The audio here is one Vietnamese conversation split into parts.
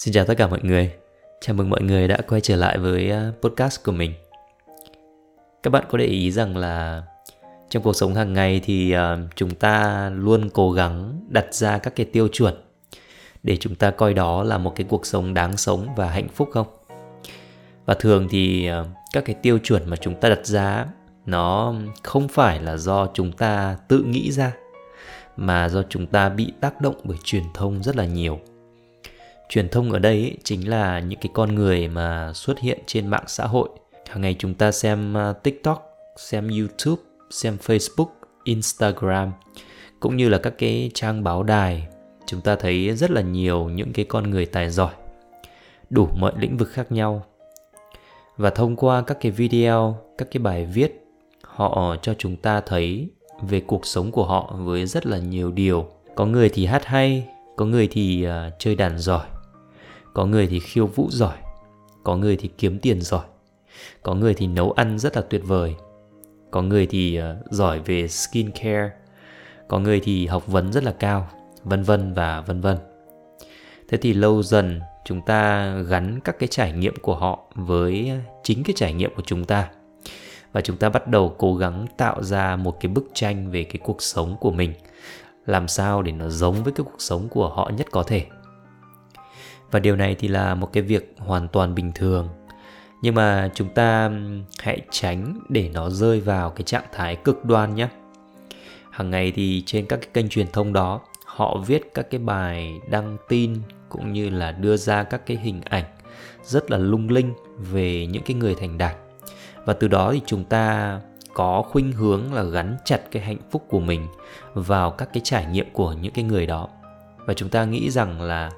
Xin chào tất cả mọi người. Chào mừng mọi người đã quay trở lại với à, podcast của mình. Các bạn có để ý rằng là trong cuộc sống hàng ngày thì à, chúng ta luôn cố gắng đặt ra các cái tiêu chuẩn để chúng ta coi đó là một cái cuộc sống đáng sống và hạnh phúc không? Và thường thì à, các cái tiêu chuẩn mà chúng ta đặt ra, nó không phải là do chúng ta tự nghĩ ra, mà do chúng ta bị tác động bởi truyền thông rất là nhiều truyền thông ở đây chính là những cái con người mà xuất hiện trên mạng xã hội. Hàng ngày chúng ta xem à, tiktok xem youtube xem facebook instagram cũng như là các cái trang báo đài. Chúng ta thấy rất là nhiều những cái con người tài giỏi đủ mọi lĩnh vực khác nhau. Và thông qua các cái video các cái bài viết họ cho chúng ta thấy về cuộc sống của họ với rất là nhiều điều. Có người thì hát hay có người thì uh, chơi đàn giỏi có người thì khiêu vũ giỏi có người thì kiếm tiền giỏi có người thì nấu ăn rất là tuyệt vời có người thì uh, giỏi về skin care có người thì học vấn rất là cao vân vân và vân vân. Thế thì lâu dần chúng ta gắn các cái trải nghiệm của họ với chính cái trải nghiệm của chúng ta và chúng ta bắt đầu cố gắng tạo ra một cái bức tranh về cái cuộc sống của mình làm sao để nó giống với cái cuộc sống của họ nhất có thể và điều này thì là một cái việc hoàn toàn bình thường. Nhưng mà chúng ta hãy tránh để nó rơi vào cái trạng thái cực đoan nhé. Hàng ngày thì trên các cái kênh truyền thông đó, họ viết các cái bài đăng tin cũng như là đưa ra các cái hình ảnh rất là lung linh về những cái người thành đạt. Và từ đó thì chúng ta có khuynh hướng là gắn chặt cái hạnh phúc của mình vào các cái trải nghiệm của những cái người đó. Và chúng ta nghĩ rằng là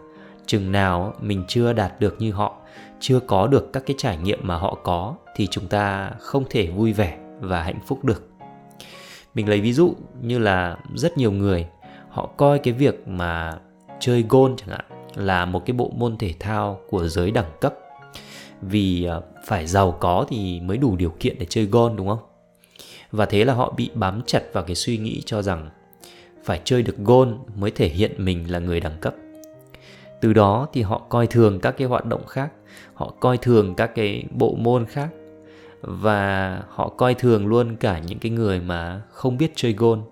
chừng nào mình chưa đạt được như họ, chưa có được các cái trải nghiệm mà họ có, thì chúng ta không thể vui vẻ và hạnh phúc được. Mình lấy ví dụ như là rất nhiều người, họ coi cái việc mà chơi gôn chẳng hạn là một cái bộ môn thể thao của giới đẳng cấp. Vì ờ, phải giàu có thì mới đủ điều kiện để chơi gôn đúng không? Và thế là họ bị bám chặt vào cái suy nghĩ cho rằng phải chơi được gôn mới thể hiện mình là người đẳng cấp từ đó thì họ coi thường các cái hoạt động khác, họ coi thường các cái bộ môn khác và họ coi thường luôn cả những cái người mà không biết chơi gôn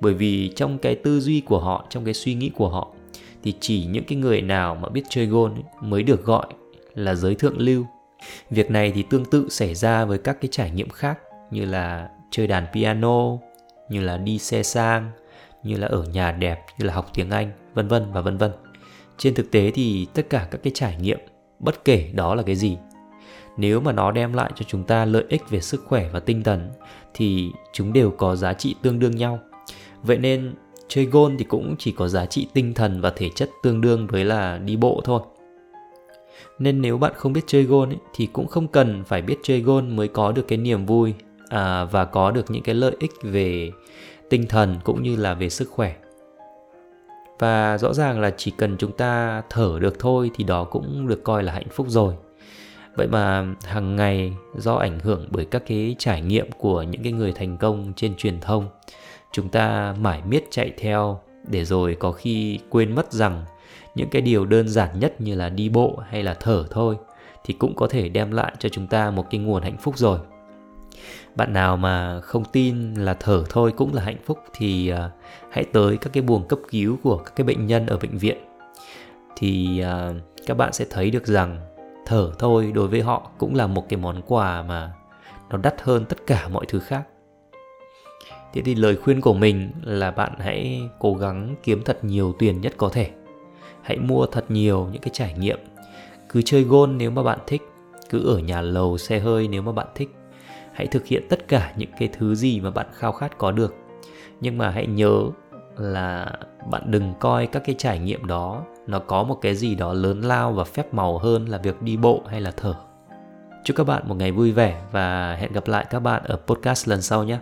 bởi vì trong cái tư duy của họ, trong cái suy nghĩ của họ thì chỉ những cái người nào mà biết chơi gôn mới được gọi là giới thượng lưu. Việc này thì tương tự xảy ra với các cái trải nghiệm khác như là chơi đàn piano, như là đi xe sang, như là ở nhà đẹp, như là học tiếng anh, vân vân và vân vân trên thực tế thì tất cả các cái trải nghiệm bất kể đó là cái gì nếu mà nó đem lại cho chúng ta lợi ích về sức khỏe và tinh thần thì chúng đều có giá trị tương đương nhau. Vậy nên chơi gôn thì cũng chỉ có giá trị tinh thần và thể chất tương đương với là đi bộ thôi. Nên nếu bạn không biết chơi gôn ấy, thì cũng không cần phải biết chơi gôn mới có được cái niềm vui à, và có được những cái lợi ích về tinh thần cũng như là về sức khỏe và rõ ràng là chỉ cần chúng ta thở được thôi thì đó cũng được coi là hạnh phúc rồi. Vậy mà hàng ngày do ảnh hưởng bởi các cái trải nghiệm của những cái người thành công trên truyền thông, chúng ta mải miết chạy theo để rồi có khi quên mất rằng những cái điều đơn giản nhất như là đi bộ hay là thở thôi thì cũng có thể đem lại cho chúng ta một cái nguồn hạnh phúc rồi bạn nào mà không tin là thở thôi cũng là hạnh phúc thì uh, hãy tới các cái buồng cấp cứu của các cái bệnh nhân ở bệnh viện. Thì uh, các bạn sẽ thấy được rằng thở thôi đối với họ cũng là một cái món quà mà nó đắt hơn tất cả mọi thứ khác. Thế thì lời khuyên của mình là bạn hãy cố gắng kiếm thật nhiều tiền nhất có thể. Hãy mua thật nhiều những cái trải nghiệm. Cứ chơi gôn nếu mà bạn thích cứ ở nhà lầu xe hơi nếu mà bạn thích hãy thực hiện tất cả những cái thứ gì mà bạn khao khát có được. Nhưng mà hãy nhớ là bạn đừng coi các cái trải nghiệm đó, nó có một cái gì đó lớn lao và phép màu hơn là việc đi bộ hay là thở. Chúc các bạn một ngày vui vẻ và hẹn gặp lại các bạn ở podcast lần sau nhé.